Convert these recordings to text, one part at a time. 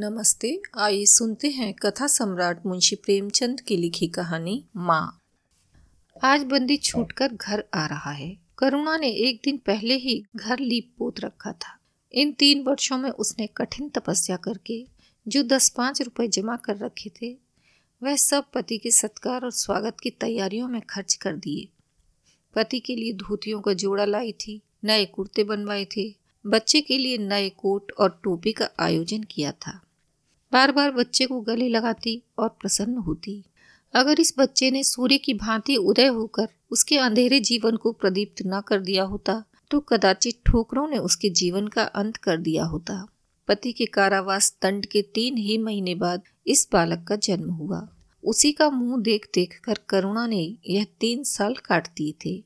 नमस्ते, आइए सुनते हैं कथा सम्राट मुंशी प्रेमचंद की लिखी कहानी, माँ। आज बंदी छूटकर घर आ रहा है। करुणा ने एक दिन पहले ही घर लीप पोत रखा था। इन तीन वर्षों में उसने कठिन तपस्या करके, जो दस पाँच रुपए जमा कर रखे थे, वह सब पति के सत्कार और स्वागत की तैयारियों में खर्च कर दिए। पति के लिए धोतियों का जोड़ा लाई थी, नए कुर्ते बनवाए थे, बच्चे के लिए नए कोट और टोपी का आयोजन किया था। बार बार बच्चे को गले लगाती और प्रसन्न होती। अगर इस बच्चे ने सूर्य की भांति उदय होकर उसके अंधेरे जीवन को प्रदीप्त न कर दिया होता तो कदाचित ठोकरों ने उसके जीवन का अंत कर दिया होता। पति के कारावास दंड के तीन ही महीने बाद इस बालक का जन्म हुआ। उसी का मुँह देख देख कर करुणा ने यह तीन साल काट दिए थे।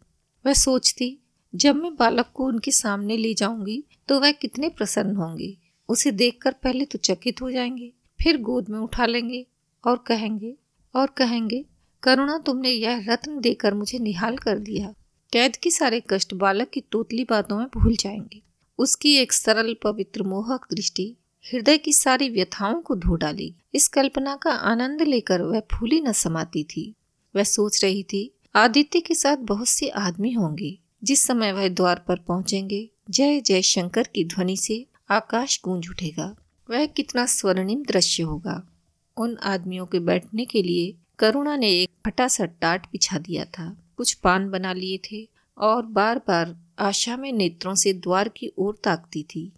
वह सोचती, जब मैं बालक को उनके सामने ले जाऊँगी तो वह कितने प्रसन्न होंगे। उसे देखकर पहले तो चकित हो जाएँगे, फिर गोद में उठा लेंगे और कहेंगे और कहेंगे, करुणा, तुमने यह रत्न देकर मुझे निहाल कर दिया। कैद के सारे कष्ट बालक की तोतली बातों में भूल जाएँगे। उसकी एक सरल पवित्र मोहक दृष्टि हृदय की सारी व्यथाओं को धो डाली। इस कल्पना का आनंद लेकर वह फूली न समाती थी। वह सोच रही थी, आदित्य के साथ बहुत से आदमी होंगे। जिस समय वह द्वार पर पहुँचेंगे, जय जय शंकर की ध्वनि से आकाश गूंज उठेगा। वह कितना स्वर्णिम दृश्य होगा। उन आदमियों के बैठने के लिए करुणा ने एक फटा सा टाट बिछा दिया था। कुछ पान बना लिए थे और बार बार आशा में नेत्रों से द्वार की ओर ताकती थी।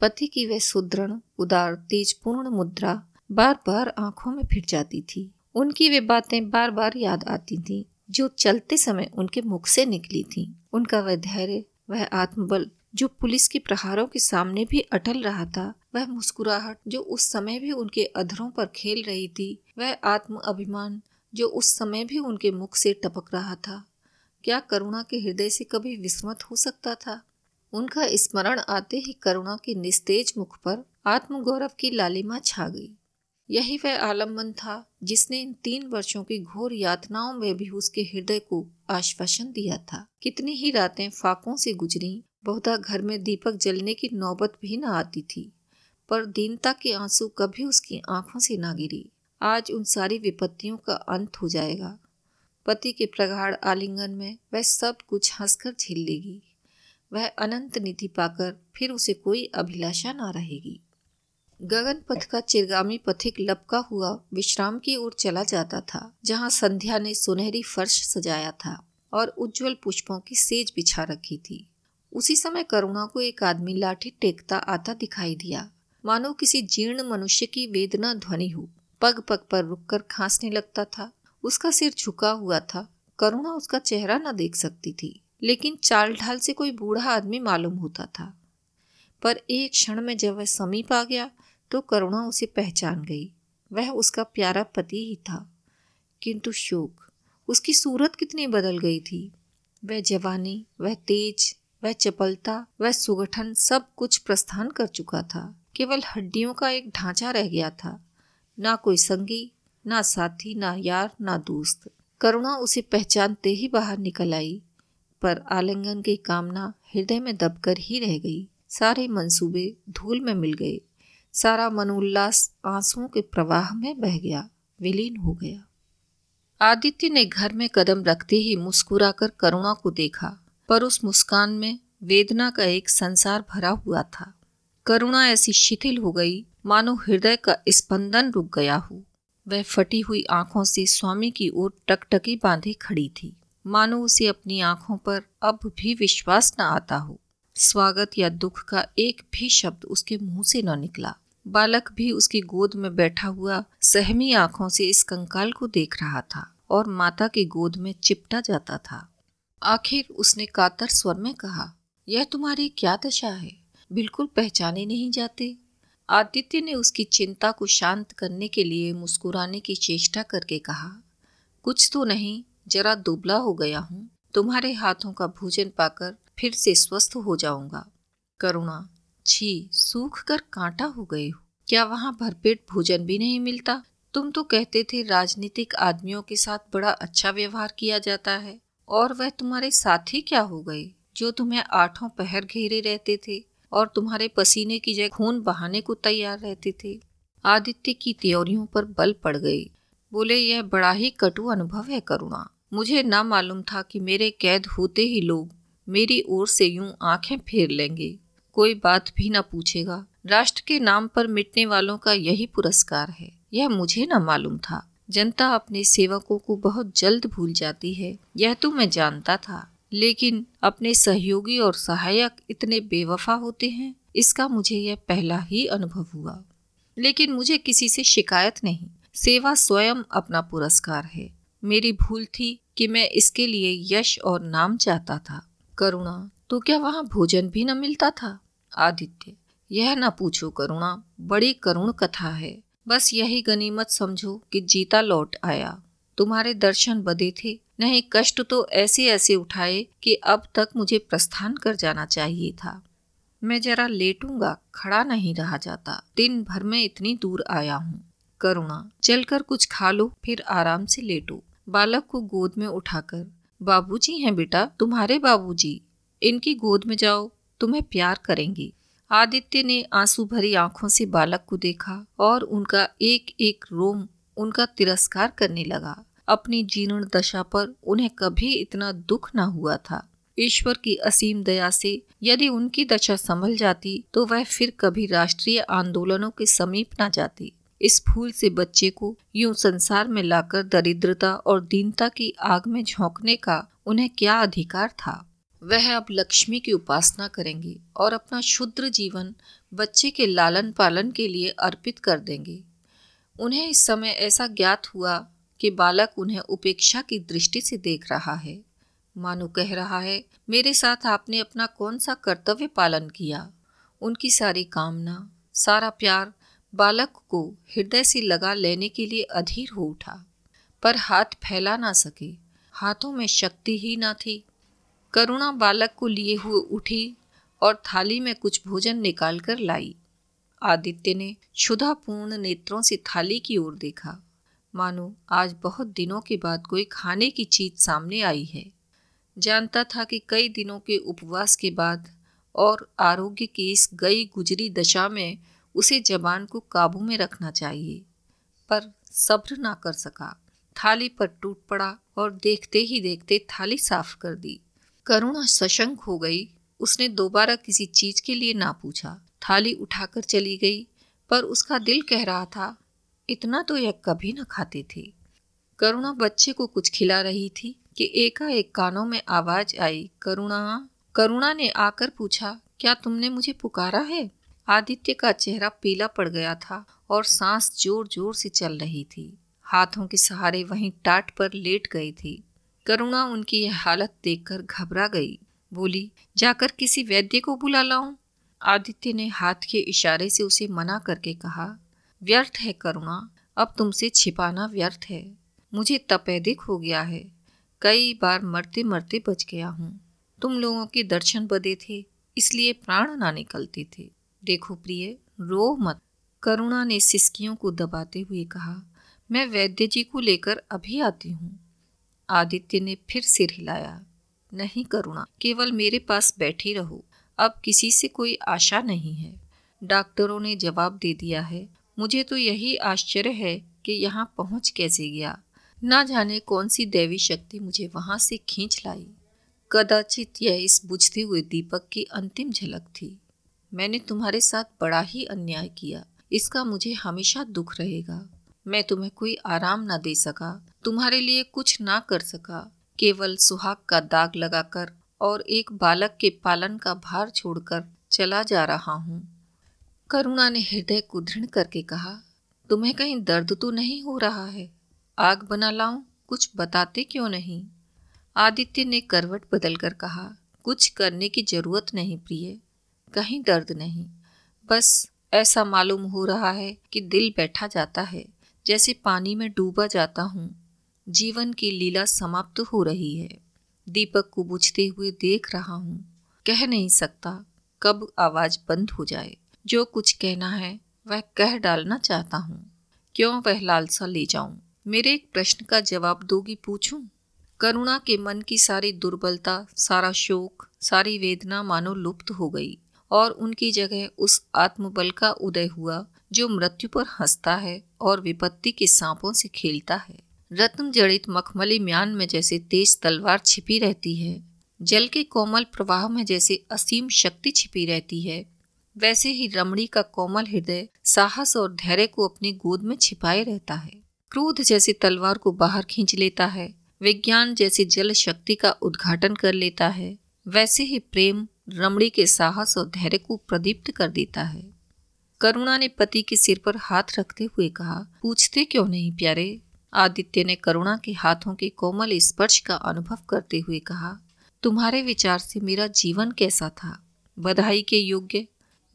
पति की वह सुदृढ़, उदार, तेजपूर्ण मुद्रा बार बार आँखों में फिर जाती थी। उनकी वे बातें बार बार याद आती थीं, जो चलते समय उनके मुख से निकली थीं। उनका वह धैर्य, वह आत्मबल जो पुलिस के प्रहारों के सामने भी अटल रहा था, वह मुस्कुराहट जो उस समय भी उनके अधरों पर खेल रही थी, वह आत्म अभिमान जो उस समय भी उनके मुख से टपक रहा था। क्या करुणा के हृदय से कभी विस्मत हो सकता था? उनका स्मरण आते ही करुणा के निस्तेज मुख पर आत्मगौरव की लालिमा छा गई। यही वह आलंबन था जिसने इन तीन वर्षों की घोर यातनाओं में भी उसके हृदय को आश्वासन दिया था। कितनी ही रातें फाकों से गुजरी बहुधा घर में दीपक जलने की नौबत भी न आती थी, पर दीनता के आँसू कभी उसकी आँखों से ना गिरी। आज उन सारी विपत्तियों का अंत हो जाएगा। पति के प्रगाढ़ आलिंगन में वह सब कुछ हंसकर झेल लेगी। वह अनंत निधि पाकर फिर उसे कोई अभिलाषा ना रहेगी। गगन पथ का चिरगामी पथिक लपका हुआ विश्राम की ओर चला जाता था, जहाँ संध्या ने सुनहरी फर्श सजाया था और उज्जवल पुष्पों की सेज बिछा रखी थी। उसी समय करुणा को एक आदमी लाठी टेकता आता दिखाई दिया। मानो किसी जीर्ण मनुष्य की वेदना ध्वनि हो। पग पग पर रुककर खांसने लगता था। उसका सिर झुका हुआ था। करुणा उसका चेहरा न देख सकती थी, लेकिन चाल ढाल से कोई बूढ़ा आदमी मालूम होता था। पर एक क्षण में जब वह समीप आ गया तो करुणा उसे पहचान गई। वह उसका प्यारा पति ही था। किंतु शोक, उसकी सूरत कितनी बदल गई थी। वह जवानी, वह तेज वह चपलता, वह सुगठन सब कुछ प्रस्थान कर चुका था। केवल हड्डियों का एक ढांचा रह गया था। ना कोई संगी, ना साथी, ना यार, ना दोस्त। करुणा उसे पहचानते ही बाहर निकल आई। पर आलिंगन की कामना हृदय में दबकर ही रह गई। सारे मंसूबे धूल में मिल गए। सारा मनोल्लास आंसुओं के प्रवाह में बह गया, विलीन हो गया। आदित्य ने घर में कदम रखते ही मुस्कुराकर करुणा को देखा। पर उस मुस्कान में वेदना का एक संसार भरा हुआ था। करुणा ऐसी शिथिल हो गई, मानो हृदय का स्पंदन रुक गया हो। वह फटी हुई आँखों से स्वामी की ओर टकटकी बांधे खड़ी थी। मानो उसे अपनी आँखों पर अब भी विश्वास न आता हो। स्वागत या दुख का एक भी शब्द उसके मुँह से न निकला। बालक भी उसकी गोद में बैठा हुआ सहमी आँखों से इस कंकाल को देख रहा था और माता की गोद में चिपटा जाता था। आखिर उसने कातर स्वर में कहा, यह तुम्हारी क्या दशा है? बिल्कुल पहचाने नहीं जाते। आदित्य ने उसकी चिंता को शांत करने के लिए मुस्कुराने की चेष्टा करके कहा, कुछ तो नहीं, जरा दुबला हो गया हूँ। तुम्हारे हाथों का भोजन पाकर फिर से स्वस्थ हो जाऊँगा। करुणा, छी, सूख कर कांटा हो गए हो। क्या वहाँ भरपेट भोजन भी नहीं मिलता? तुम तो कहते थे राजनीतिक आदमियों के साथ बड़ा अच्छा व्यवहार किया जाता है। और वह तुम्हारे साथी क्या हो गए, जो तुम्हें आठों पहर घेरे रहते थे और तुम्हारे पसीने की जगह खून बहाने को तैयार रहते थे। आदित्य की त्योरियों पर बल पड़ गई बोले, यह बड़ा ही कटु अनुभव है करुणा। मुझे ना मालूम था कि मेरे कैद होते ही लोग मेरी ओर से यूँ आँखें फेर लेंगे। कोई बात भी ना पूछेगा। राष्ट्र के नाम पर मिटने वालों का यही पुरस्कार है। यह मुझे न मालूम था। जनता अपने सेवकों को बहुत जल्द भूल जाती है, यह तो मैं जानता था। लेकिन अपने सहयोगी और सहायक इतने बेवफा होते हैं, इसका मुझे यह पहला ही अनुभव हुआ। लेकिन मुझे किसी से शिकायत नहीं। सेवा स्वयं अपना पुरस्कार है। मेरी भूल थी कि मैं इसके लिए यश और नाम चाहता था। करुणा तो क्या वहाँ भोजन भी न मिलता था? आदित्य, यह न पूछो करुणा, बड़ी करुण कथा है। बस यही गनीमत समझो कि जीता लौट आया। तुम्हारे दर्शन बदे थे। नहीं, कष्ट तो ऐसे ऐसे उठाए कि अब तक मुझे प्रस्थान कर जाना चाहिए था। मैं जरा लेटूँगा, खड़ा नहीं रहा जाता। दिन भर में इतनी दूर आया हूँ। करुणा चलकर कुछ खा लो, फिर आराम से लेटो। बालक को गोद में उठाकर, बाबूजी हैं बेटा, तुम्हारे बाबूजी। इनकी गोद में जाओ, तुम्हें प्यार करेंगी। आदित्य ने आँसू भरी आँखों से बालक को देखा और उनका एक एक रोम उनका तिरस्कार करने लगा। अपनी जीर्ण दशा पर उन्हें कभी इतना दुख न हुआ था। ईश्वर की असीम दया से यदि उनकी दशा संभल जाती तो वह फिर कभी राष्ट्रीय आंदोलनों के समीप न जाती। इस फूल से बच्चे को यूँ संसार में लाकर दरिद्रता और दीनता की आग में झोंकने का उन्हें क्या अधिकार था? वह अब लक्ष्मी की उपासना करेंगे और अपना शुद्र जीवन बच्चे के लालन पालन के लिए अर्पित कर देंगे। उन्हें इस समय ऐसा ज्ञात हुआ कि बालक उन्हें उपेक्षा की दृष्टि से देख रहा है। मानो कह रहा है, मेरे साथ आपने अपना कौन सा कर्तव्य पालन किया? उनकी सारी कामना, सारा प्यार बालक को हृदय से लगा लेने के लिए अधीर हो उठा। पर हाथ फैला ना सके, हाथों में शक्ति ही ना थी। करुणा बालक को लिए हुए उठी और थाली में कुछ भोजन निकाल कर लाई। आदित्य ने क्षुधापूर्ण नेत्रों से थाली की ओर देखा। मानो, आज बहुत दिनों के बाद कोई खाने की चीज़ सामने आई है। जानता था कि कई दिनों के उपवास के बाद और आरोग्य की इस गई गुजरी दशा में उसे जबान को काबू में रखना चाहिए, पर सब्र ना कर सका। थाली पर टूट पड़ा और देखते ही देखते थाली साफ़ कर दी। करुणा सशंक हो गई। उसने दोबारा किसी चीज़ के लिए ना पूछा। थाली उठाकर चली गई, पर उसका दिल कह रहा था, इतना तो यह कभी न खाते थे। करुणा बच्चे को कुछ खिला रही थी कि एकाएक कानों में आवाज़ आई, करुणा करुणा ने आकर पूछा, क्या तुमने मुझे पुकारा है? आदित्य का चेहरा पीला पड़ गया था और सांस ज़ोर ज़ोर से चल रही थी। हाथों के सहारे वहीं टाट पर लेट गई थी। करुणा उनकी यह हालत देखकर घबरा गई। बोली, जाकर किसी वैद्य को बुला लाऊं? आदित्य ने हाथ के इशारे से उसे मना करके कहा, व्यर्थ है करुणा, अब तुमसे छिपाना व्यर्थ है। मुझे तपेदिक हो गया है। कई बार मरते मरते बच गया हूँ। तुम लोगों के दर्शन बदे थे, इसलिए प्राण ना निकलते थे। देखो प्रिय, रो मत। करुणा ने सिस्कियों को दबाते हुए कहा, मैं वैद्य जी को लेकर अभी आती हूँ। आदित्य ने फिर सिर हिलाया, नहीं करुणा, केवल मेरे पास बैठी रहो। अब किसी से कोई आशा नहीं है। डॉक्टरों ने जवाब दे दिया है, मुझे तो यही आश्चर्य है कि यहाँ पहुँच कैसे गया। ना जाने कौन सी दैवी शक्ति मुझे वहाँ से खींच लाई। कदाचित यह इस बुझते हुए दीपक की अंतिम झलक थी। मैंने तुम्हारे साथ बड़ा ही अन्याय किया। इसका मुझे हमेशा दुख रहेगा। मैं तुम्हें कोई आराम ना दे सका। तुम्हारे लिए कुछ ना कर सका। केवल सुहाग का दाग लगाकर और एक बालक के पालन का भार छोड़कर चला जा रहा हूँ। करुणा ने हृदय को दृढ़ करके कहा, तुम्हें कहीं दर्द तो नहीं हो रहा है? आग बना लाऊं? कुछ बताते क्यों नहीं? आदित्य ने करवट बदलकर कहा, कुछ करने की ज़रूरत नहीं प्रिय, कहीं दर्द नहीं। बस ऐसा मालूम हो रहा है कि दिल बैठा जाता है, जैसे पानी में डूबा जाता हूँ। जीवन की लीला समाप्त हो रही है। दीपक को बुझते हुए देख रहा हूँ। कह नहीं सकता कब आवाज़ बंद हो जाए। जो कुछ कहना है, वह कह डालना चाहता हूँ। क्यों वह लालसा ले जाऊँ? मेरे एक प्रश्न का जवाब दोगी पूछूँ? करुणा के मन की सारी दुर्बलता, सारा शोक, सारी वेदना मानो लुप्त हो गई और उनकी जगह उस आत्मबल का उदय हुआ, जो मृत्यु पर हंसता है और विपत्ति के सांपों से खेलता है। रत्न जड़ित मखमली म्यान में जैसे तेज तलवार छिपी रहती है, जल के कोमल प्रवाह में जैसे असीम शक्ति छिपी रहती है, वैसे ही रमणी का कोमल हृदय साहस और धैर्य को अपनी गोद में छिपाए रहता है। क्रोध जैसे तलवार को बाहर खींच लेता है, विज्ञान जैसे जल शक्ति का उद्घाटन कर लेता है, वैसे ही प्रेम रमणी के साहस और धैर्य को प्रदीप्त कर देता है। करुणा ने पति के सिर पर हाथ रखते हुए कहा, पूछते क्यों नहीं प्यारे? आदित्य ने करुणा के हाथों के कोमल स्पर्श का अनुभव करते हुए कहा, तुम्हारे विचार से मेरा जीवन कैसा था? बधाई के योग्य।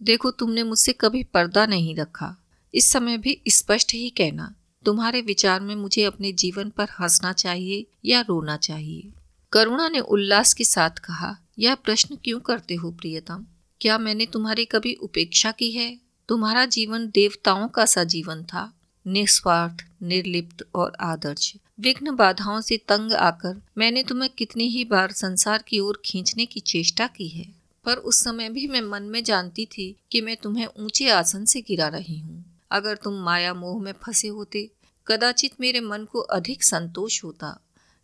देखो, तुमने मुझसे कभी पर्दा नहीं रखा। इस समय भी स्पष्ट ही कहना, तुम्हारे विचार में मुझे अपने जीवन पर हंसना चाहिए या रोना चाहिए करुणा ने उल्लास के साथ कहा, यह प्रश्न क्यों करते हो प्रियतम? क्या मैंने तुम्हारी कभी उपेक्षा की है? तुम्हारा जीवन देवताओं का सा जीवन था। निस्वार्थ, निर्लिप्त और आदर्श। विघ्न बाधाओं से तंग आकर मैंने तुम्हें कितनी ही बार संसार की ओर खींचने की चेष्टा की है, पर उस समय भी मैं मन में जानती थी कि मैं तुम्हें ऊँचे आसन से गिरा रही हूँ। अगर तुम माया मोह में फंसे होते, कदाचित मेरे मन को अधिक संतोष होता,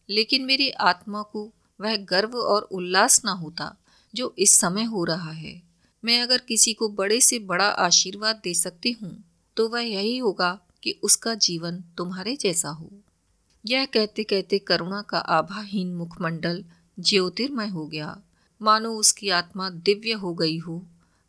लेकिन मेरी आत्मा को वह गर्व और उल्लास न होता जो इस समय हो रहा है। मैं अगर किसी को बड़े से बड़ा आशीर्वाद दे सकती हूँ तो वह यही होगा कि उसका जीवन तुम्हारे जैसा हो। यह कहते कहते करुणा का आभाहीन मुखमंडल ज्योतिर्मय हो गया। मानो उसकी आत्मा दिव्य हो गई हो।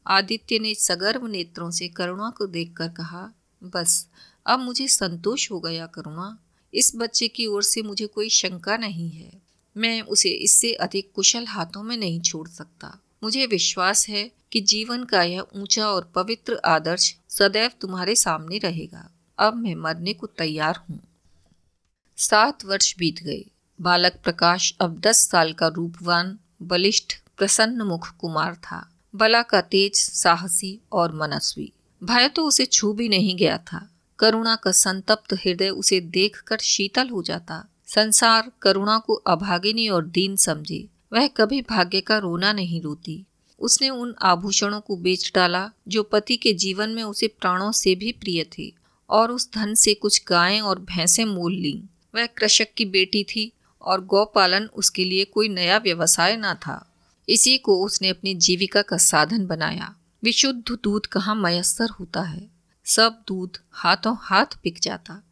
आदित्य ने सगर्व नेत्रों से करुणा को देखकर कहा, बस, अब मुझे संतोष हो गया करुणा। इस बच्चे की ओर से मुझे कोई शंका नहीं है। मैं उसे इससे अधिक कुशल हाथों में नहीं छोड़ सकता। मुझे विश्वास है कि जीवन का यह ऊँचा और पवित्र आदर्श सदैव तुम्हारे सामने रहेगा। अब मैं मरने को तैयार हूँ। सात वर्ष बीत गए। बालक प्रकाश अब दस साल का रूपवान, बलिष्ठ, प्रसन्न मुख कुमार था। बला का तेज, साहसी और मनस्वी। भय तो उसे छू भी नहीं गया था। करुणा का संतप्त हृदय उसे देखकर शीतल हो जाता। संसार करुणा को अभागिनी और दीन समझे। वह कभी भाग्य का रोना नहीं रोती। उसने उन आभूषणों को बेच डाला, जो पति के जीवन में उसे प्राणों से भी प्रिय थे। और उस धन से कुछ गायें और भैंसें मोल लीं। वह कृषक की बेटी थी और गौपालन उसके लिए कोई नया व्यवसाय न था। इसी को उसने अपनी जीविका का साधन बनाया। विशुद्ध दूध कहाँ मयसर होता है? सब दूध हाथों हाथ बिक जाता।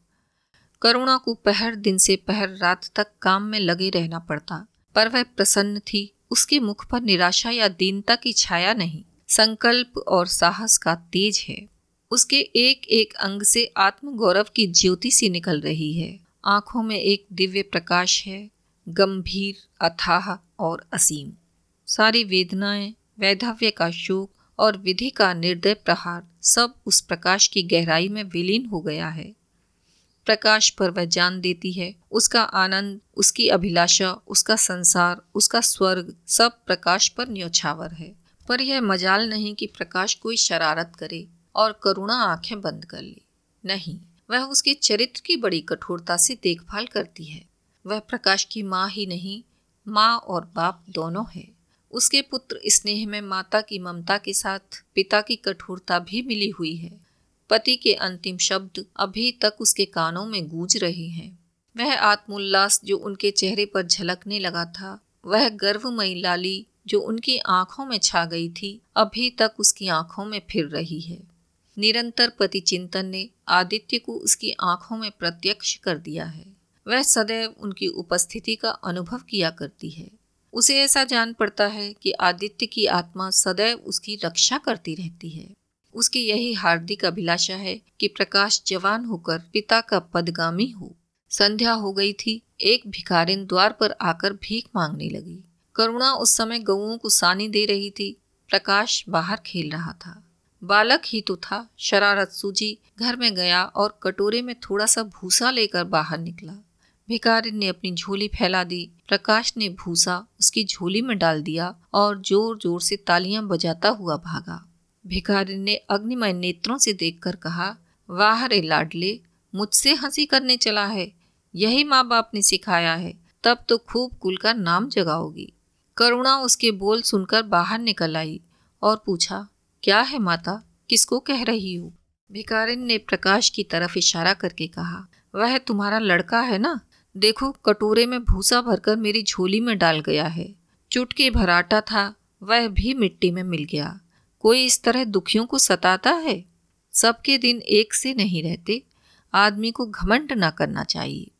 करुणा को पहर दिन से पहर रात तक काम में लगे रहना पड़ता। पर वह प्रसन्न थी, उसके मुख पर निराशा या दीनता की छाया नहीं। संकल्प और साहस का तेज है। उसके एक एक अंग से आत्मगौरव की ज्योति सी निकल रही है। आँखों में एक दिव्य प्रकाश है, गंभीर, अथाह और असीम। सारी वेदनाएँ, वैधव्य का शोक और विधि का निर्दय प्रहार सब उस प्रकाश की गहराई में विलीन हो गया है। प्रकाश पर वह जान देती है, उसका आनंद, उसकी अभिलाषा, उसका संसार, उसका स्वर्ग सब प्रकाश पर न्योछावर है। पर यह मजाल नहीं कि प्रकाश कोई शरारत करे। और करुणा आँखें बंद कर ली। नहीं, वह उसके चरित्र की बड़ी कठोरता से देखभाल करती है। वह प्रकाश की माँ ही नहीं, माँ और बाप दोनों है। उसके पुत्र स्नेह में माता की ममता के साथ पिता की कठोरता भी मिली हुई है। पति के अंतिम शब्द अभी तक उसके कानों में गूंज रहे हैं। वह आत्मोल्लास जो उनके चेहरे पर झलकने लगा था, वह गर्वमयी लाली जो उनकी आँखों में छा गई थी, अभी तक उसकी आँखों में फिर रही है। निरंतर पति चिंतन ने आदित्य को उसकी आँखों में प्रत्यक्ष कर दिया है। वह सदैव उनकी उपस्थिति का अनुभव किया करती है। उसे ऐसा जान पड़ता है कि आदित्य की आत्मा सदैव उसकी रक्षा करती रहती है। उसकी यही हार्दिक अभिलाषा है कि प्रकाश जवान होकर पिता का पदगामी हो। संध्या हो गई थी, एक भिखारिन द्वार पर आकर भीख मांगने लगी। करुणा उस समय गऊओं को सानी दे रही थी। प्रकाश बाहर खेल रहा था। बालक ही तो था, शरारत सूझी, घर में गया और कटोरे में थोड़ा सा भूसा लेकर बाहर निकला। भिखारी ने अपनी झोली फैला दी, प्रकाश ने भूसा उसकी झोली में डाल दिया और ज़ोर ज़ोर से तालियाँ बजाता हुआ भागा। भिखारी ने अग्निमय नेत्रों से देखकर कहा, वाह रे लाडले, मुझसे हँसी करने चला है, यही माँ बाप ने सिखाया है, तब तो खूब कुल का नाम जगाओगी। करुणा उसके बोल सुनकर बाहर निकल आई और पूछा क्या है माता? किसको कह रही हो? भिकारिन ने प्रकाश की तरफ़ इशारा करके कहा, वह तुम्हारा लड़का है ना? देखो, कटोरे में भूसा भरकर मेरी झोली में डाल गया है। चुटकी भराटा था, वह भी मिट्टी में मिल गया। कोई इस तरह दुखियों को सताता है? सबके दिन एक से नहीं रहते। आदमी को घमंड ना करना चाहिए।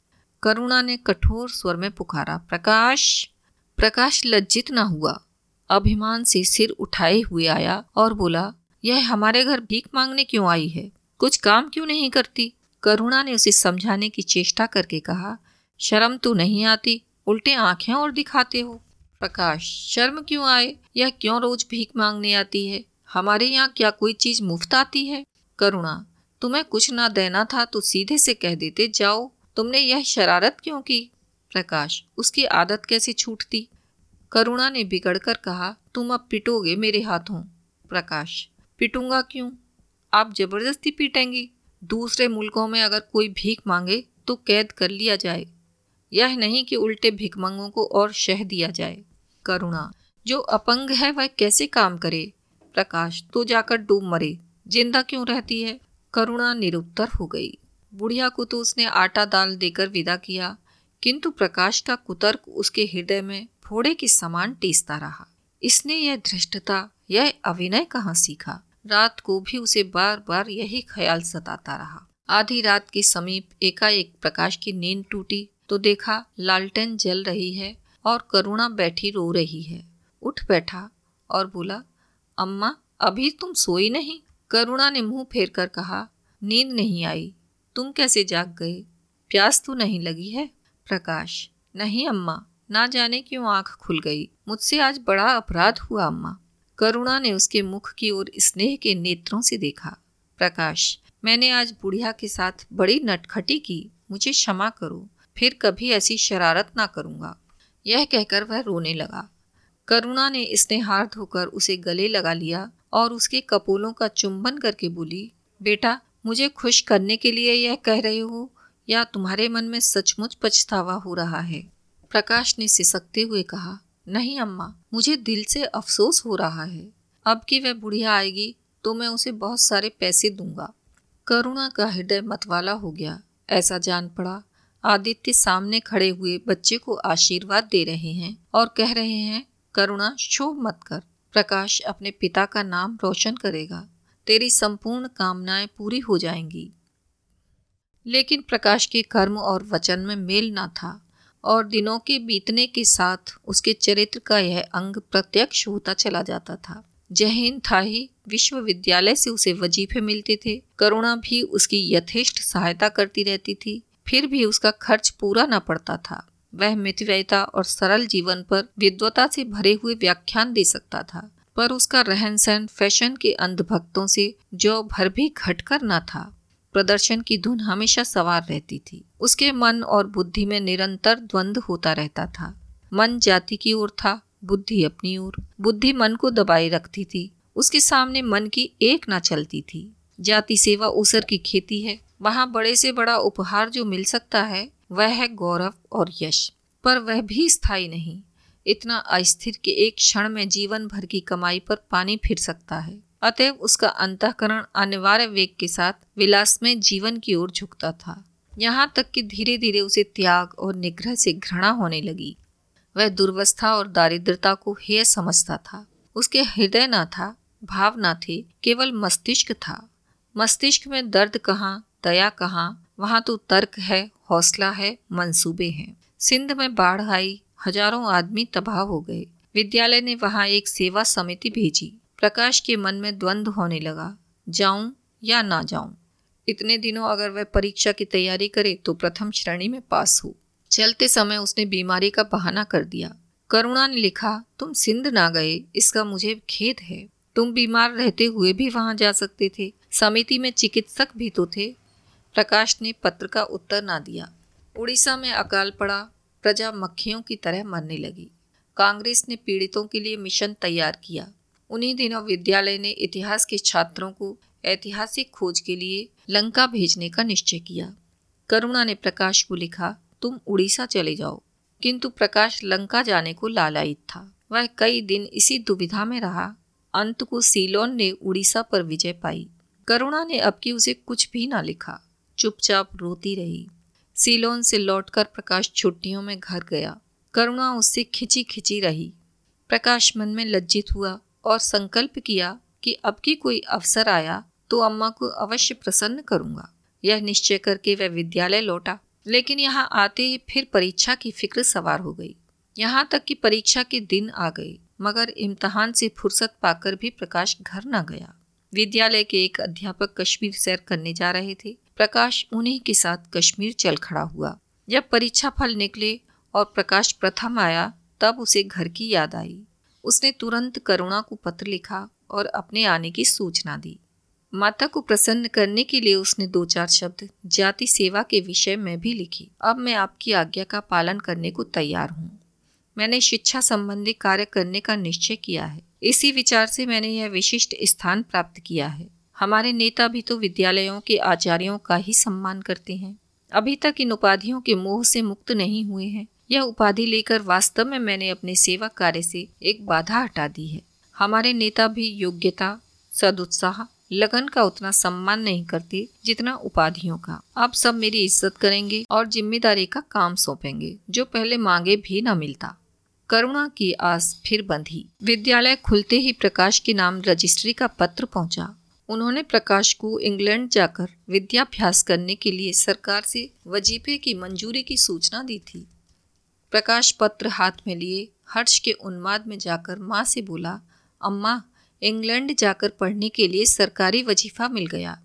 करुणा ने कठोर स्वर में पुकारा, प्रकाश? प्रकाश लज्जित ना हुआ। अभिमान से सिर उठाए हुए आया और बोला, यह हमारे घर भीख मांगने क्यों आई है? कुछ काम क्यों नहीं करती? करुणा ने उसे समझाने की चेष्टा करके कहा, शर्म तो नहीं आती, उल्टे आँखें और दिखाते हो। प्रकाश, शर्म क्यों आए? यह क्यों रोज भीख मांगने आती है? हमारे यहाँ क्या कोई चीज़ मुफ़्त आती है? करुणा, तुम्हें कुछ ना देना था तो सीधे से कह देते जाओ। तुमने यह शरारत क्यों की? प्रकाश, उसकी आदत कैसे छूटती? करुणा ने बिगड़कर कहा, तुम अब पिटोगे मेरे हाथों। प्रकाश, पिटूँगा क्यों? आप ज़बरदस्ती पीटेंगी। दूसरे मुल्कों में अगर कोई भीख मांगे तो कैद कर लिया जाए। यह नहीं कि उल्टे भिकमंगों को और शह दिया जाए। करुणा, जो अपंग है, वह कैसे काम करे? प्रकाश तो जाकर डूब मरे। ज़िंदा क्यों रहती है? करुणा निरुत्तर हो गई। बुढ़िया को तो उसने आटा दाल देकर विदा किया। किंतु प्रकाश का कुतर्क उसके हृदय में फोड़े के समान टेसता रहा। इसने यह धृष्टता, यह अभिनय कहाँ सीखा? रात को भी उसे बार बार यही ख्याल सताता रहा। आधी रात के समीप एकाएक प्रकाश की नींद टूटी तो देखा लालटेन जल रही है और करुणा बैठी रो रही है। उठ बैठा और बोला, अम्मा, अभी तुम सोई नहीं? करुणा ने मुँह फेर कर कहा, नींद नहीं आई। तुम कैसे जाग गए? प्यास तो नहीं लगी है? प्रकाश, नहीं, अम्मा। ना जाने क्यों आँख खुल गई। मुझसे आज बड़ा अपराध हुआ, अम्मा। करुणा ने उसके मुख की ओर स्नेह के नेत्रों से देखा। प्रकाश, मैंने आज बुढ़िया के साथ बड़ी नटखटी की। मुझे क्षमा करो। फिर कभी ऐसी शरारत ना करूँगा। यह कहकर वह रोने लगा। करुणा ने स्नेहार्थ धोकर उसे गले लगा लिया और उसके कपोलों का चुंबन करके बोली, बेटा, मुझे खुश करने के लिए यह कह रहे हो? या तुम्हारे मन में सचमुच पछतावा हो रहा है? प्रकाश ने सिसकते हुए कहा, नहीं अम्मा, मुझे दिल से अफसोस हो रहा है। अब कि वह बुढ़िया आएगी तो मैं उसे बहुत सारे पैसे दूँगा। करुणा का हृदय मतवाला हो गया। ऐसा जान पड़ा। आदित्य सामने खड़े हुए बच्चे को आशीर्वाद दे रहे हैं और कह रहे हैं, करुणा शोभ मत कर। प्रकाश अपने पिता का नाम रोशन करेगा। तेरी संपूर्ण कामनाएँ पूरी हो जाएँगी। लेकिन प्रकाश के कर्म और वचन में मेल ना था। और दिनों के बीतने के साथ उसके चरित्र का यह अंग प्रत्यक्ष होता चला जाता था। जहीन था ही, विश्वविद्यालय से उसे वजीफे मिलते थे। करुणा भी उसकी यथेष्ट सहायता करती रहती थी। फिर भी उसका खर्च पूरा न पड़ता था। वह मितव्ययता और सरल जीवन पर विद्वता से भरे हुए व्याख्यान दे सकता था। पर उसका रहन सहन फ़ैशन के अंधभक्तों से जो भर भी घटकर न था। प्रदर्शन की धुन हमेशा सवार रहती थी। उसके मन और बुद्धि में निरंतर द्वंद्व होता रहता था। मन जाति की ओर था, बुद्धि अपनी ओर। बुद्धि मन को दबाए रखती थी। उसके सामने मन की एक ना चलती थी। जाति सेवा उसर की खेती है। वहाँ बड़े से बड़ा उपहार जो मिल सकता है, वह है गौरव और यश। पर वह भी स्थायी नहीं। इतना अस्थिर कि एक क्षण में जीवन भर की कमाई पर पानी फिर सकता है। अतएव उसका अंतकरण अनिवार्य वेग के साथ विलास में जीवन की ओर झुकता था। यहाँ तक कि धीरे धीरे उसे त्याग और निग्रह से घृणा होने लगी। वह दुर्वस्था और दारिद्रता को हेय समझता था। उसके हृदय न था, भाव न थे, केवल मस्तिष्क था। मस्तिष्क में दर्द कहाँ, दया कहाँ, वहाँ तो तर्क है, हौसला है, मंसूबे हैं। सिंध में बाढ़ आई, हज़ारों आदमी तबाह हो गए। विद्यालय ने वहाँ एक सेवा समिति भेजी। प्रकाश के मन में द्वंद्व होने लगा, जाऊँ या ना जाऊँ। इतने दिनों अगर वह परीक्षा की तैयारी करे तो प्रथम श्रेणी में पास हो। चलते समय उसने बीमारी का बहाना कर दिया। करुणा ने लिखा, तुम सिंध ना गए, इसका मुझे खेद है। तुम बीमार रहते हुए भी वहाँ जा सकते थे। समिति में चिकित्सक भी तो थे। प्रकाश ने पत्र का उत्तर ना दिया। उड़ीसा में अकाल पड़ा, प्रजा मक्खियों की तरह मरने लगी। कांग्रेस ने पीड़ितों के लिए मिशन तैयार किया। उन्हीं दिनों विद्यालय ने इतिहास के छात्रों को ऐतिहासिक खोज के लिए लंका भेजने का निश्चय किया। करुणा ने प्रकाश को लिखा, तुम उड़ीसा चले जाओ। किंतु प्रकाश लंका जाने को लालायित था। वह कई दिन इसी दुविधा में रहा। अंत को सीलोन ने उड़ीसा पर विजय पाई। करुणा ने अब की उसे कुछ भी ना लिखा। चुपचाप रोती रही। सीलोन से लौटकर प्रकाश छुट्टियों में घर गया। करुणा उससे खिंची खिंची रही। प्रकाश मन में लज्जित हुआ। और संकल्प किया कि अब की कोई अवसर आया तो अम्मा को अवश्य प्रसन्न करूँगा। यह निश्चय करके वह विद्यालय लौटा। लेकिन यहाँ आते ही फिर परीक्षा की फ़िक्र सवार हो गई। यहाँ तक कि परीक्षा के दिन आ गए, मगर इम्तहान से फुर्सत पाकर भी प्रकाश घर न गया। विद्यालय के एक अध्यापक कश्मीर सैर करने जा रहे थे। प्रकाश उन्हीं के साथ कश्मीर चल खड़ा हुआ। जब परीक्षा फल निकले और प्रकाश प्रथम आया, तब उसे घर की याद आई। उसने तुरंत करुणा को पत्र लिखा और अपने आने की सूचना दी। माता को प्रसन्न करने के लिए उसने दो चार शब्द, जाति सेवा के विषय में भी लिखी। अब मैं आपकी आज्ञा का पालन करने को तैयार हूँ। मैंने शिक्षा संबंधी कार्य करने का निश्चय किया है। इसी विचार से मैंने यह विशिष्ट स्थान प्राप्त किया है। हमारे नेता भी तो विद्यालयों के आचार्यों का ही सम्मान करते हैं। अभी तक इन उपाधियों के मोह से मुक्त नहीं हुए हैं। यह उपाधि लेकर वास्तव में मैंने अपने सेवा कार्य से एक बाधा हटा दी है। हमारे नेता भी योग्यता, सदुत्साह, लगन का उतना सम्मान नहीं करते जितना उपाधियों का। आप सब मेरी इज़्ज़त करेंगे और ज़िम्मेदारी का काम सौंपेंगे, जो पहले मांगे भी न मिलता। करुणा की आस फिर बंधी। विद्यालय खुलते ही प्रकाश के नाम रजिस्ट्री का पत्र पहुँचा। उन्होंने प्रकाश को इंग्लैंड जाकर विद्याभ्यास करने के लिए सरकार से वजीफे की मंजूरी की सूचना दी थी। प्रकाश पत्र हाथ में लिए हर्ष के उन्माद में जाकर माँ से बोला, अम्मा, इंग्लैंड जाकर पढ़ने के लिए सरकारी वजीफा मिल गया।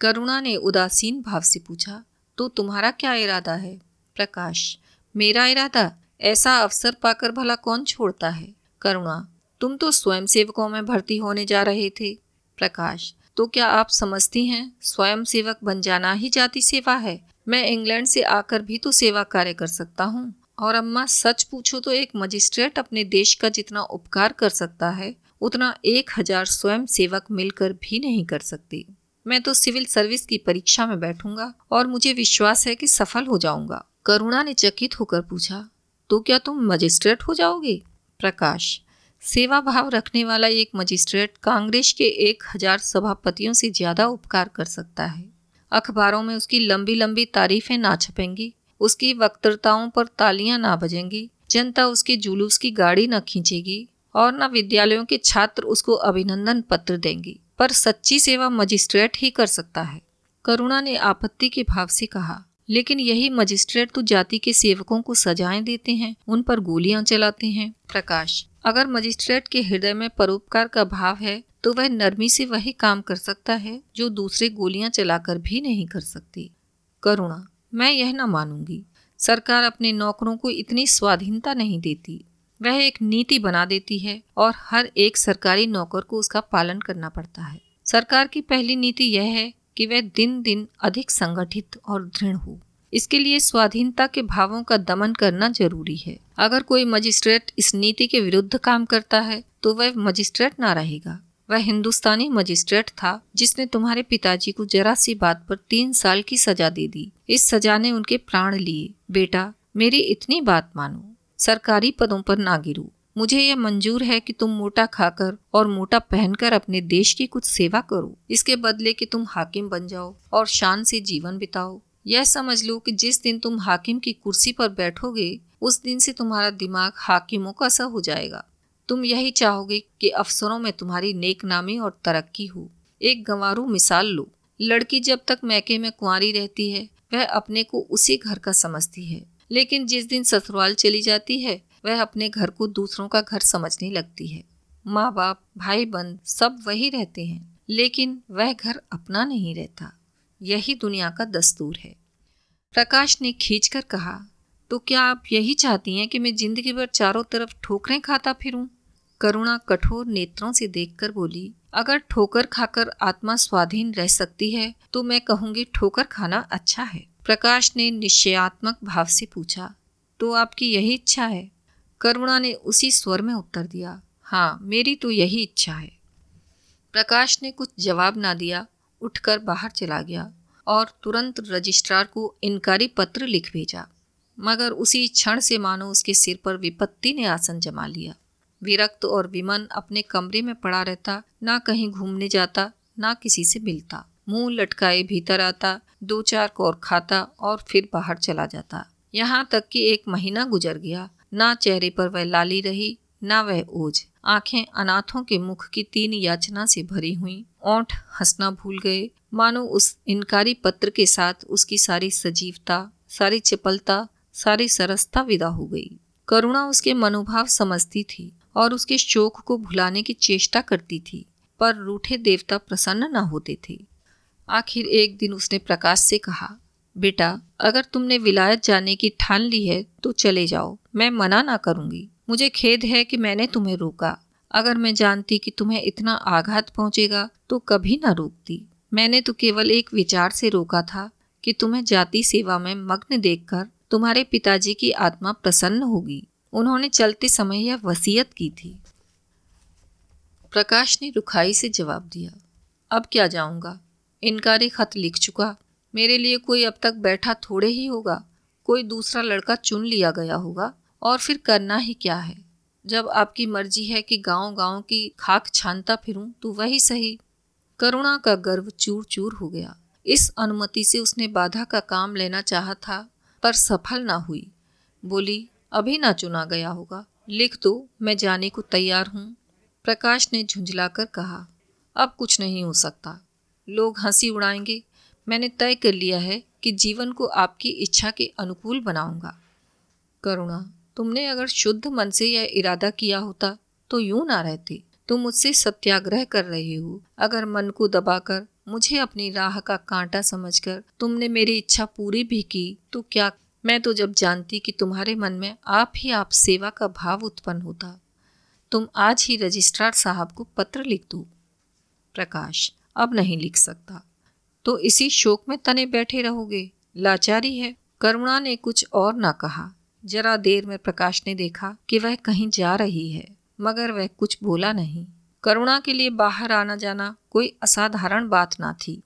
करुणा ने उदासीन भाव से पूछा तो तुम्हारा क्या इरादा है? प्रकाश, मेरा इरादा ऐसा अवसर पाकर भला कौन छोड़ता है? करुणा, तुम तो स्वयं सेवकों में भर्ती होने जा रहे थे। प्रकाश तो क्या आप समझती हैं स्वयं सेवक बन जाना ही जाति सेवा है? मैं इंग्लैंड से आकर भी तो सेवा कार्य कर सकता हूँ। और अम्मा, सच पूछो तो एक मजिस्ट्रेट अपने देश का जितना उपकार कर सकता है, उतना एक हज़ार स्वयं सेवक मिलकर भी नहीं कर सकती। मैं तो सिविल सर्विस की परीक्षा में बैठूँगा और मुझे विश्वास है कि सफल हो जाऊँगा। करुणा ने चकित होकर पूछा तो क्या तुम मजिस्ट्रेट हो जाओगे? प्रकाश, सेवा भाव रखने वाला एक मजिस्ट्रेट कांग्रेस के एक हज़ार सभापतियों से ज़्यादा उपकार कर सकता है। अखबारों में उसकी लंबी लंबी तारीफें ना छपेंगी। उसकी वक्तृताओं पर तालियाँ ना बजेंगी। जनता उसके जुलूस की गाड़ी न खींचेगी और न विद्यालयों के छात्र उसको अभिनंदन पत्र देंगी। पर सच्ची सेवा मजिस्ट्रेट ही कर सकता है। करुणा ने आपत्ति के भाव से कहा, लेकिन यही मजिस्ट्रेट तो जाति के सेवकों को सजाएँ देते हैं, उन पर गोलियाँ चलाते हैं। प्रकाश, अगर मजिस्ट्रेट के हृदय में परोपकार का भाव है तो वह नरमी से वही काम कर सकता है, जो दूसरे गोलियाँ चलाकर भी नहीं कर सकती। करुणा मैं यह न मानूँगी। सरकार अपने नौकरों को इतनी स्वाधीनता नहीं देती। वह एक नीति बना देती है और हर एक सरकारी नौकर को उसका पालन करना पड़ता है। सरकार की पहली नीति यह है कि वह दिन दिन अधिक संगठित और दृढ़ हो। इसके लिए स्वाधीनता के भावों का दमन करना ज़रूरी है। अगर कोई मजिस्ट्रेट इस नीति के विरुद्ध काम करता है तो वह मजिस्ट्रेट ना रहेगा। वह हिंदुस्तानी मजिस्ट्रेट था, जिसने तुम्हारे पिताजी को जरा सी बात पर तीन साल की सजा दे दी। इस सजा ने उनके प्राण लिए। बेटा, मेरी इतनी बात मानो। सरकारी पदों पर ना गिरू। मुझे यह मंजूर है कि तुम मोटा खाकर और मोटा पहनकर अपने देश की कुछ सेवा करो। इसके बदले कि तुम हाकिम बन जाओ और शान से जीवन बिताओ। यह समझ लो कि जिस दिन तुम हाकिम की कुर्सी पर बैठोगे, उस दिन से तुम्हारा दिमाग हाकिमों का सा हो जाएगा। तुम यही चाहोगे कि अफसरों में तुम्हारी नेक नामी और तरक्की हो। एक गंवारू मिसाल लो। लड़की जब तक मैके में कुंवारी रहती है, वह अपने को उसी घर का समझती है। लेकिन जिस दिन ससुराल चली जाती है, वह अपने घर को दूसरों का घर समझने लगती है। माँ बाप भाई बंद सब वही रहते हैं, लेकिन वह घर अपना नहीं रहता। यही दुनिया का दस्तूर है। प्रकाश ने खींचकर कहा तो क्या आप यही चाहती हैं कि मैं ज़िंदगी भर चारों तरफ़ ठोकरें खाता फिरूं? करुणा कठोर नेत्रों से देखकर बोली, अगर ठोकर खाकर आत्मा स्वाधीन रह सकती है तो मैं कहूँगी ठोकर खाना अच्छा है। प्रकाश ने निश्चयात्मक भाव से पूछा तो आपकी यही इच्छा है? करुणा ने उसी स्वर में उत्तर दिया हाँ मेरी तो यही इच्छा है। प्रकाश ने कुछ जवाब ना दिया, उठकर बाहर चला गया और तुरंत रजिस्ट्रार को इनकारी पत्र लिख भेजा। मगर उसी क्षण से मानो उसके सिर पर विपत्ति ने आसन जमा लिया। विरक्त और विमन अपने कमरे में पड़ा रहता, ना कहीं घूमने जाता, ना किसी से मिलता। मुँह लटकाए भीतर आता, दो चार कौर खाता और फिर बाहर चला जाता। यहाँ तक कि एक महीना गुजर गया। ना चेहरे पर वह लाली रही, ना वह ओझ। आँखें अनाथों के मुख की तीन याचना से भरी हुई। ओंठ हंसना भूल गए। मानो उस इनकारी पत्र के साथ उसकी सारी सजीवता, सारी चपलता, सारी सरसता विदा हो गई। करुणा उसके मनोभाव समझती थी। और उसके शोक को भुलाने की चेष्टा करती थी, पर रूठे देवता प्रसन्न न होते थे। आखिर एक दिन उसने प्रकाश से कहा, बेटा, अगर तुमने विलायत जाने की ठान ली है तो चले जाओ। मैं मना ना करूँगी। मुझे खेद है कि मैंने तुम्हें रोका। अगर मैं जानती कि तुम्हें इतना आघात पहुंचेगा तो कभी ना रोकती। मैंने तो केवल एक विचार से रोका था कि तुम्हें जाति सेवा में मग्न देखकर तुम्हारे पिताजी की आत्मा प्रसन्न होगी। उन्होंने चलते समय यह वसीयत की थी। प्रकाश ने रुखाई से जवाब दिया, अब क्या जाऊँगा? इनकारी खत लिख चुका। मेरे लिए कोई अब तक बैठा थोड़े ही होगा। कोई दूसरा लड़का चुन लिया गया होगा। और फिर करना ही क्या है? जब आपकी मर्ज़ी है कि गाँव गाँव की खाक छानता फिरूं तो वही सही। करुणा का गर्व चूर चूर हो गया। इस अनुमति से उसने बाधा का काम लेना चाहा था, पर सफल ना हुई। बोली अभी ना चुना गया होगा। लिख दो, मैं जाने को तैयार हूँ। प्रकाश ने झुंझलाकर कहा, अब कुछ नहीं हो सकता। लोग हँसी उड़ाएँगे। मैंने तय कर लिया है कि जीवन को आपकी इच्छा के अनुकूल बनाऊँगा। करुणा, तुमने अगर शुद्ध मन से यह इरादा किया होता तो यूँ ना रहते। तुम मुझसे सत्याग्रह कर रहे हो। अगर मन को दबाकर मुझे अपनी राह का कांटा समझकर तुमने मेरी इच्छा पूरी भी की तो क्या मैं तो जब जानती कि तुम्हारे मन में आप ही आप सेवा का भाव उत्पन्न होता, तुम आज ही रजिस्ट्रार साहब को पत्र लिख दो। प्रकाश, अब नहीं लिख सकता। तो इसी शोक में तने बैठे रहोगे। लाचारी है। करुणा ने कुछ और ना कहा। जरा देर में प्रकाश ने देखा कि वह कहीं जा रही है, मगर वह कुछ बोला नहीं। करुणा के लिए बाहर आना जाना कोई असाधारण बात ना थी।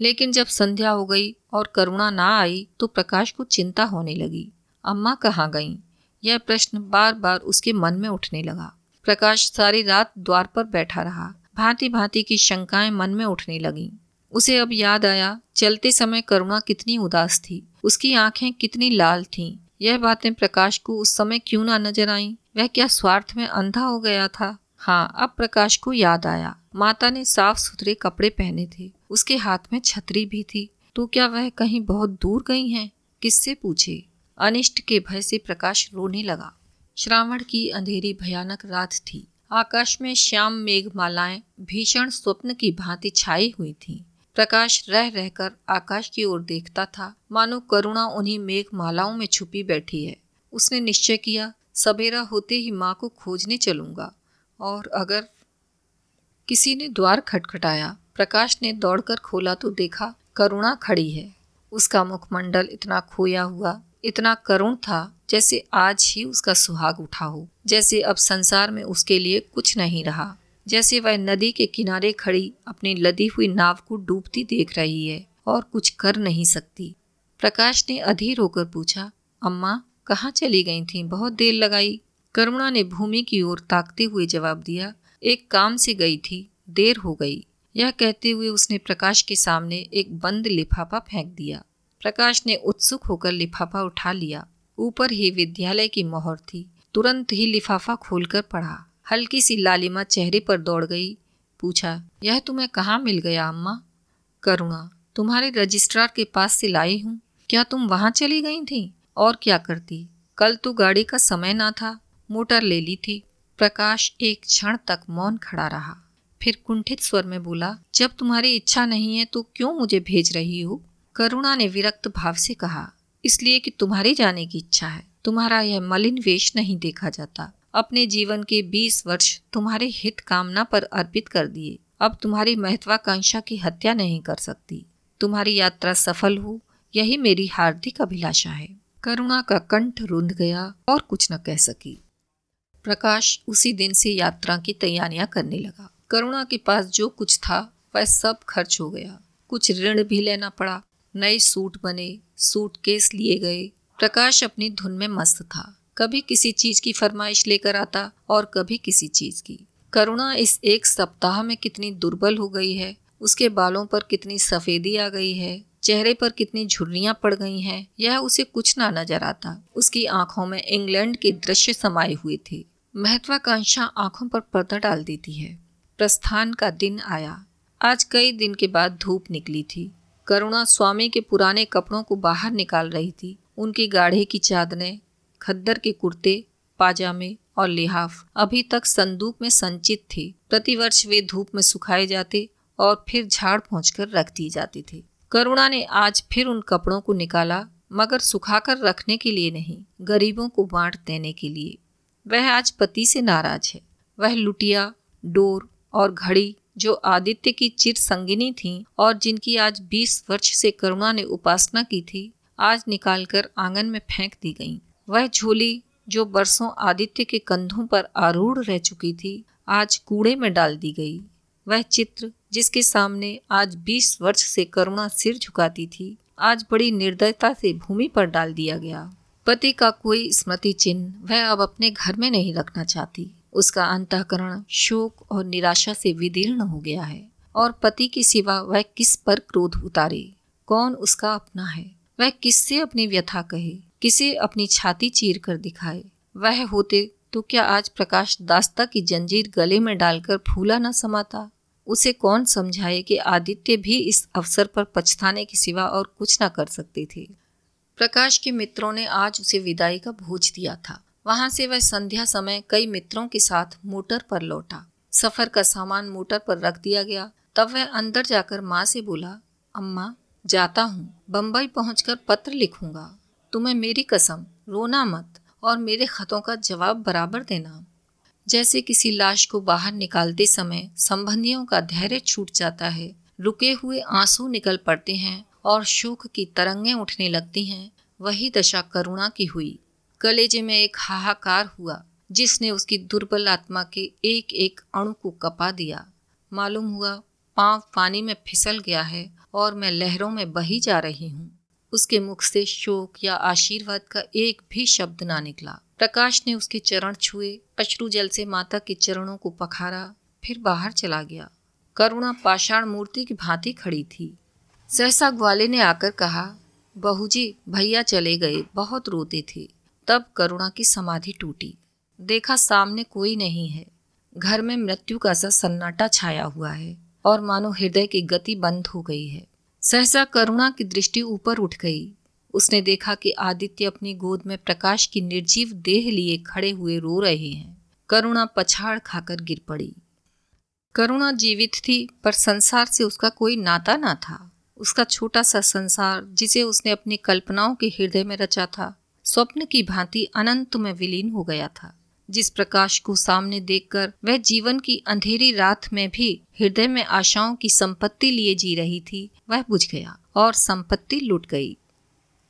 लेकिन जब संध्या हो गई और करुणा ना आई तो प्रकाश को चिंता होने लगी। अम्मा कहाँ गईं? यह प्रश्न बार बार उसके मन में उठने लगा। प्रकाश सारी रात द्वार पर बैठा रहा। भांति भांति की शंकाएँ मन में उठने लगीं। उसे अब याद आया, चलते समय करुणा कितनी उदास थी। उसकी आँखें कितनी लाल थीं। यह बातें प्रकाश को उस समय क्यों ना नज़र आईं? वह क्या स्वार्थ में अंधा हो गया था? हाँ अब प्रकाश को याद आया। माता ने साफ़ सुथरे कपड़े पहने थे। उसके हाथ में छतरी भी थी। तो क्या वह कहीं बहुत दूर गई हैं? किससे पूछे? अनिष्ट के भय से प्रकाश रोने लगा। श्रावण की अंधेरी भयानक रात थी। आकाश में श्याम मेघ मेघमालाएँ, भीषण स्वप्न की भांति छाई हुई थीं। प्रकाश रह रहकर आकाश की ओर देखता था। मानो करुणा उन्हीं मेघ मालाओं में छुपी बैठी है। उसने निश्चय किया, सवेरा होते ही माँ को खोजने चलूँगा। और अगर किसी ने द्वार खटखटाया प्रकाश ने दौड़कर खोला तो देखा करुणा खड़ी है। उसका मुखमंडल इतना खोया हुआ, इतना करुण था जैसे आज ही उसका सुहाग उठा हो, जैसे अब संसार में उसके लिए कुछ नहीं रहा, जैसे वह नदी के किनारे खड़ी अपनी लदी हुई नाव को डूबती देख रही है और कुछ कर नहीं सकती। प्रकाश ने अधीर होकर पूछा, अम्मा, कहाँ चली गई थी? बहुत देर लगाई। करुणा ने भूमि की ओर ताकते हुए जवाब दिया, एक काम से गई थी, देर हो गई। यह कहते हुए उसने प्रकाश के सामने एक बंद लिफाफा फेंक दिया। प्रकाश ने उत्सुक होकर लिफाफा उठा लिया। ऊपर ही विद्यालय की मोहर थी। तुरंत ही लिफाफा खोलकर पढ़ा। हल्की सी लालिमा चेहरे पर दौड़ गई। पूछा, यह तुम्हें कहाँ मिल गया अम्मा? करुणा, तुम्हारे रजिस्ट्रार के पास से लाई हूँ। क्या तुम वहाँ चली गई थी? और क्या करती? कल तो गाड़ी का समय ना था। मोटर ले ली थी। प्रकाश एक क्षण तक मौन खड़ा रहा। फिर कुंठित स्वर में बोला, जब तुम्हारी इच्छा नहीं है तो क्यों मुझे भेज रही हो? करुणा ने विरक्त भाव से कहा, इसलिए कि तुम्हारी जाने की इच्छा है। तुम्हारा यह मलिन वेश नहीं देखा जाता। अपने जीवन के बीस वर्ष तुम्हारे हित कामना पर अर्पित कर दिए। अब तुम्हारी महत्वाकांक्षा की हत्या नहीं कर सकती। तुम्हारी यात्रा सफल हो। यही मेरी हार्दिक अभिलाषा है। करुणा का कंठ रुंध गया और कुछ न कह सकी। प्रकाश उसी दिन से यात्रा की तैयारियाँ करने लगा। करुणा के पास जो कुछ था, वह सब खर्च हो गया। कुछ ऋण भी लेना पड़ा। नए सूट बने सूट केस लिए गए। प्रकाश अपनी धुन में मस्त था। कभी किसी चीज़ की फरमाइश लेकर आता और कभी किसी चीज़ की। करुणा इस एक सप्ताह में कितनी दुर्बल हो गई है। उसके बालों पर कितनी सफेदी आ गई है। चेहरे पर कितनी झुर्रियाँ पड़ गई हैं। यह उसे कुछ ना नज़र आता। उसकी आँखों में इंग्लैंड के दृश्य समाये हुए थे। महत्वाकांक्षा आँखों पर पर्दा डाल देती है। प्रस्थान का दिन आया। आज कई दिन के बाद धूप निकली थी। करुणा स्वामी के पुराने कपड़ों को बाहर निकाल रही थी। उनकी गाढ़े की चादरें, खद्दर के कुर्ते, पाजामे और लिहाफ अभी तक संदूक में संचित थे। प्रतिवर्ष वे धूप में सुखाए जाते और फिर झाड़ पहुँच रख दिए जाते थे। करुणा ने आज फिर उन कपड़ों को निकाला, मगर सुखाकर रखने के लिए नहीं, गरीबों को बांट देने के लिए। वह आज पति से नाराज़ है। वह लुटिया, डोर और घड़ी, जो आदित्य की चिर संगिनी थी और जिनकी आज बीस वर्ष से करुणा ने उपासना की थी, आज निकालकर आँगन में फेंक दी गई। वह झोली, जो बरसों आदित्य के कंधों पर आरूढ़ रह चुकी थी, आज कूड़े में डाल दी गई। वह चित्र, जिसके सामने आज बीस वर्ष से करुणा सिर झुकाती थी, आज बड़ी निर्दयता से भूमि पर डाल दिया गया। पति का कोई स्मृति चिन्ह वह अब अपने घर में नहीं रखना चाहती। उसका अंतकरण शोक और निराशा से विदीर्ण हो गया है। और पति की सिवा वह किस पर क्रोध उतारे? कौन उसका अपना है? वह किससे अपनी व्यथा कहे? किसे अपनी छाती चीर कर दिखाए? वह होते तो क्या आज प्रकाश दास्ता की जंजीर गले में डालकर फूला न समाता? उसे कौन समझाए कि आदित्य भी इस अवसर पर पछताने के सिवा और कुछ न कर सकते थे? प्रकाश के मित्रों ने आज उसे विदाई का भोज दिया था। वहाँ से वह संध्या समय कई मित्रों के साथ मोटर पर लौटा। सफ़र का सामान मोटर पर रख दिया गया। तब वह अंदर जाकर माँ से बोला, अम्मा, जाता हूँ। बम्बई पहुँच पत्र लिखूँगा। तुम्हें मेरी कसम, रोना मत और मेरे खतों का जवाब बराबर देना। जैसे किसी लाश को बाहर निकालते समय संबंधियों का धैर्य छूट जाता है, रुके हुए आँसू निकल पड़ते हैं और शोक की तरंगें उठने लगती हैं, वही दशा करुणा की हुई। कलेजे में एक हाहाकार हुआ, जिसने उसकी दुर्बल आत्मा के एक एक अणु को कपा दिया। मालूम हुआ, पाँव पानी में फिसल गया है और मैं लहरों में बही जा रही हूँ। उसके मुख से शोक या आशीर्वाद का एक भी शब्द ना निकला। प्रकाश ने उसके चरण छुए, अश्रु जल से माता के चरणों को पखारा, फिर बाहर चला गया। करुणा पाषाण मूर्ति की भांति खड़ी थी। सहसा ग्वाले ने आकर कहा बहू जी भैया चले गए, बहुत रोते थे। तब करुणा की समाधि टूटी। देखा सामने कोई नहीं है। घर में मृत्यु का सा सन्नाटा छाया हुआ है और मानो हृदय की गति बंद हो गई है। सहसा करुणा की दृष्टि ऊपर उठ गई। उसने देखा कि आदित्य अपनी गोद में प्रकाश की निर्जीव देह लिए खड़े हुए रो रहे हैं। करुणा पछाड़ खाकर गिर पड़ी। करुणा जीवित थी, पर संसार से उसका कोई नाता ना था। उसका छोटा सा संसार, जिसे उसने अपनी कल्पनाओं के हृदय में रचा था स्वप्न की भांति अनंत में विलीन हो गया था। जिस प्रकाश को सामने देखकर वह जीवन की अंधेरी रात में भी हृदय में आशाओं की संपत्ति लिए जी रही थी, वह बुझ गया और संपत्ति लुट गई।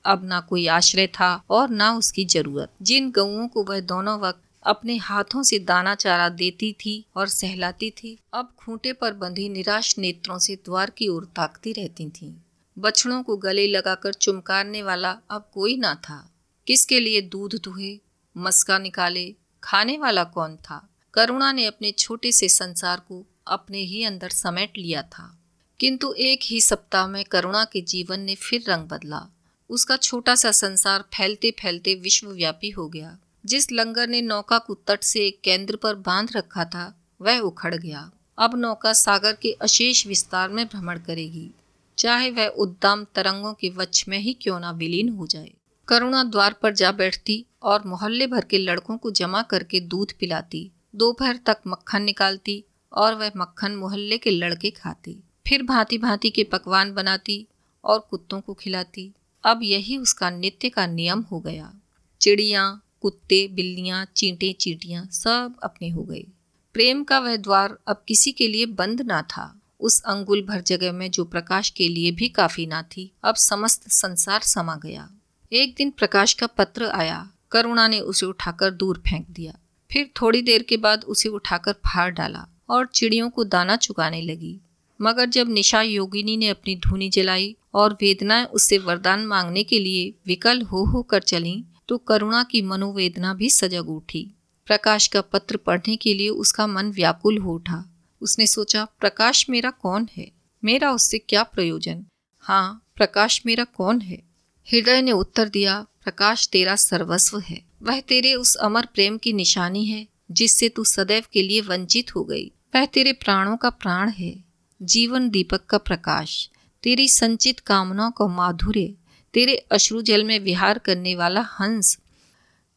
अब ना कोई आश्रय था और ना उसकी ज़रूरत। जिन गऊ को वह दोनों वक्त अपने हाथों से दाना चारा देती थी और सहलाती थी, अब खूंटे पर बंधी निराश नेत्रों से द्वार की ओर ताकती रहती थीं। बछड़ों को गले लगाकर चुमकारने वाला अब कोई ना था। किसके लिए दूध दुहे मस्का निकाले, खाने वाला कौन था? करुणा ने अपने छोटे से संसार को अपने ही अंदर समेट लिया था। किंतु एक ही सप्ताह में करुणा के जीवन ने फिर रंग बदला। उसका छोटा सा संसार फैलते फैलते विश्वव्यापी हो गया। जिस लंगर ने नौका को तट से एक केंद्र पर बाँध रखा था, वह उखड़ गया। अब नौका सागर के अशेष विस्तार में भ्रमण करेगी। चाहे वह उद्दाम तरंगों के वच में ही क्यों ना विलीन हो जाए। करुणा द्वार पर जा बैठती और मोहल्ले भर के लड़कों को जमा करके दूध पिलाती। दोपहर तक मक्खन निकालती और वह मक्खन मोहल्ले के लड़के खाते। फिर भांति भांति के पकवान बनाती और कुत्तों को खिलाती। अब यही उसका नित्य का नियम हो गया। चिड़िया, कुत्ते, बिल्लियाँ, चींटे, चींटियाँ सब अपने हो गए। प्रेम का वह द्वार अब किसी के लिए बंद ना था। उस अंगुल भर जगह में जो प्रकाश के लिए भी काफ़ी ना थी। अब समस्त संसार समा गया। एक दिन प्रकाश का पत्र आया। करुणा ने उसे उठाकर दूर फेंक दिया। फिर थोड़ी देर के बाद उसे उठाकर फाड़ डाला और चिड़ियों को दाना चुकाने लगी। मगर जब निशा योगिनी ने अपनी धुनी जलाई और वेदनाएँ उससे वरदान मांगने के लिए विकल हो हो कर चली तो करुणा की मनोवेदना भी सजग उठी। प्रकाश का पत्र पढ़ने के लिए उसका मन व्याकुल हो उठा। उसने सोचा, प्रकाश मेरा कौन है? मेरा उससे क्या प्रयोजन? हाँ प्रकाश मेरा कौन है? हृदय ने उत्तर दिया, प्रकाश तेरा सर्वस्व है। वह तेरे उस अमर प्रेम की निशानी है, जिससे तू सदैव के लिए वंचित हो गई। वह तेरे प्राणों का प्राण है, जीवन दीपक का प्रकाश। तेरी संचित कामनाओं का माधुर्य, तेरे अश्रु जल में विहार करने वाला हंस।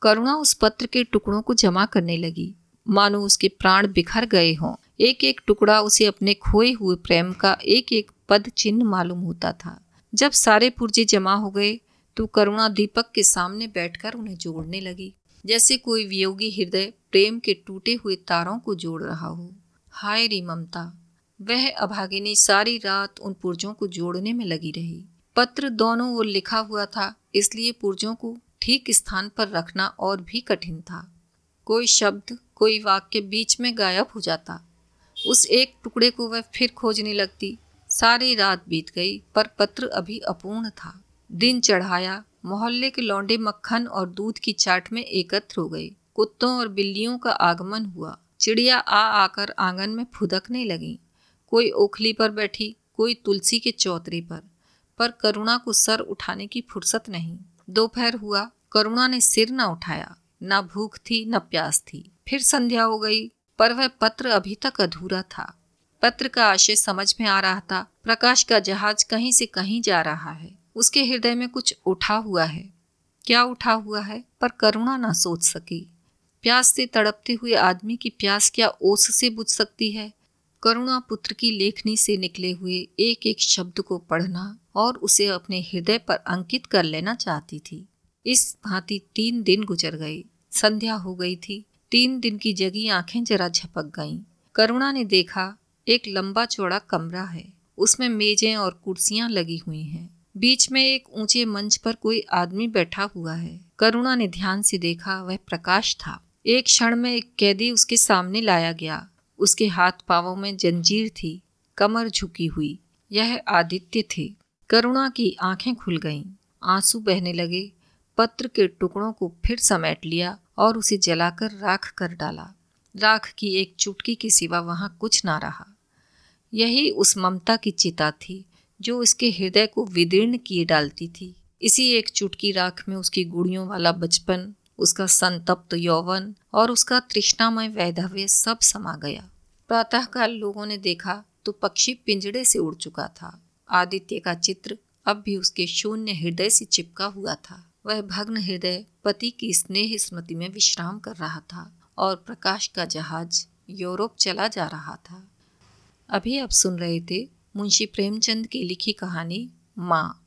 करुणा उस पत्र के टुकड़ों को जमा करने लगी। मानो उसके प्राण बिखर गए हों। एक एक टुकड़ा उसे अपने खोए हुए प्रेम का एक एक पद चिन्ह मालूम होता था। जब सारे पुर्जे जमा हो गए तो करुणा दीपक के सामने बैठकर उन्हें जोड़ने लगी। जैसे कोई वियोगी हृदय प्रेम के टूटे हुए तारों को जोड़ रहा हो। हाय री ममता, वह अभागिनी सारी रात उन पुर्जों को जोड़ने में लगी रही। पत्र दोनों ओर लिखा हुआ था, इसलिए पुर्जों को ठीक स्थान पर रखना और भी कठिन था। कोई शब्द, कोई वाक्य बीच में गायब हो जाता। उस एक टुकड़े को वह फिर खोजने लगती। सारी रात बीत गई, पर पत्र अभी अपूर्ण था। दिन चढ़ाया, मोहल्ले के लौंडे मक्खन और दूध की चाट में एकत्र हो गए कुत्तों और बिल्लियों का आगमन हुआ। चिड़िया आ आकर आँगन में फुदकने लगी। कोई ओखली पर बैठी, कोई तुलसी के चौतरे पर। पर करुणा को सर उठाने की फुर्सत नहीं। दोपहर हुआ, करुणा ने सिर न उठाया। न भूख थी, न प्यास थी। फिर संध्या हो गई, पर वह पत्र अभी तक अधूरा था। पत्र का आशय समझ में आ रहा था, प्रकाश का जहाज़ कहीं से कहीं जा रहा है। उसके हृदय में कुछ उठा हुआ है। क्या उठा हुआ है? पर करुणा ना सोच सकी। प्यास से तड़पते हुए आदमी की प्यास क्या ओस से बुझ सकती है? करुणा पुत्र की लेखनी से निकले हुए एक एक शब्द को पढ़ना और उसे अपने हृदय पर अंकित कर लेना चाहती थी। इस भांति तीन दिन गुजर गए। संध्या हो गई थी। तीन दिन की जगी आँखें जरा झपक गईं। करुणा ने देखा, एक लंबा चौड़ा कमरा है। उसमें मेजें और कुर्सियाँ लगी हुई हैं। बीच में एक ऊँचे मंच पर कोई आदमी बैठा हुआ है। करुणा ने ध्यान से देखा, वह प्रकाश था। एक क्षण में एक कैदी उसके सामने लाया गया। उसके हाथ पावों में जंजीर थी, कमर झुकी हुई। यह आदित्य थे। करुणा की आँखें खुल गईं। आँसू बहने लगे। पत्र के टुकड़ों को फिर समेट लिया और उसे जलाकर राख कर डाला। राख की एक चुटकी के सिवा वहाँ कुछ ना रहा। यही उस ममता की चिता थी। जो उसके हृदय को विदीर्ण किए डालती थी। इसी एक चुटकी राख में उसकी गुड़ियों वाला बचपन, उसका संतप्त यौवन और उसका तृष्णामय वैधव्य सब समा गया। प्रातःकाल लोगों ने देखा तो पक्षी पिंजड़े से उड़ चुका था। आदित्य का चित्र अब भी उसके शून्य हृदय से चिपका हुआ था। वह भग्न हृदय, पति की स्नेह स्मृति में विश्राम कर रहा था और प्रकाश का जहाज़ यूरोप चला जा रहा था। अभी आप सुन रहे थे मुंशी प्रेमचंद की लिखी कहानी माँ।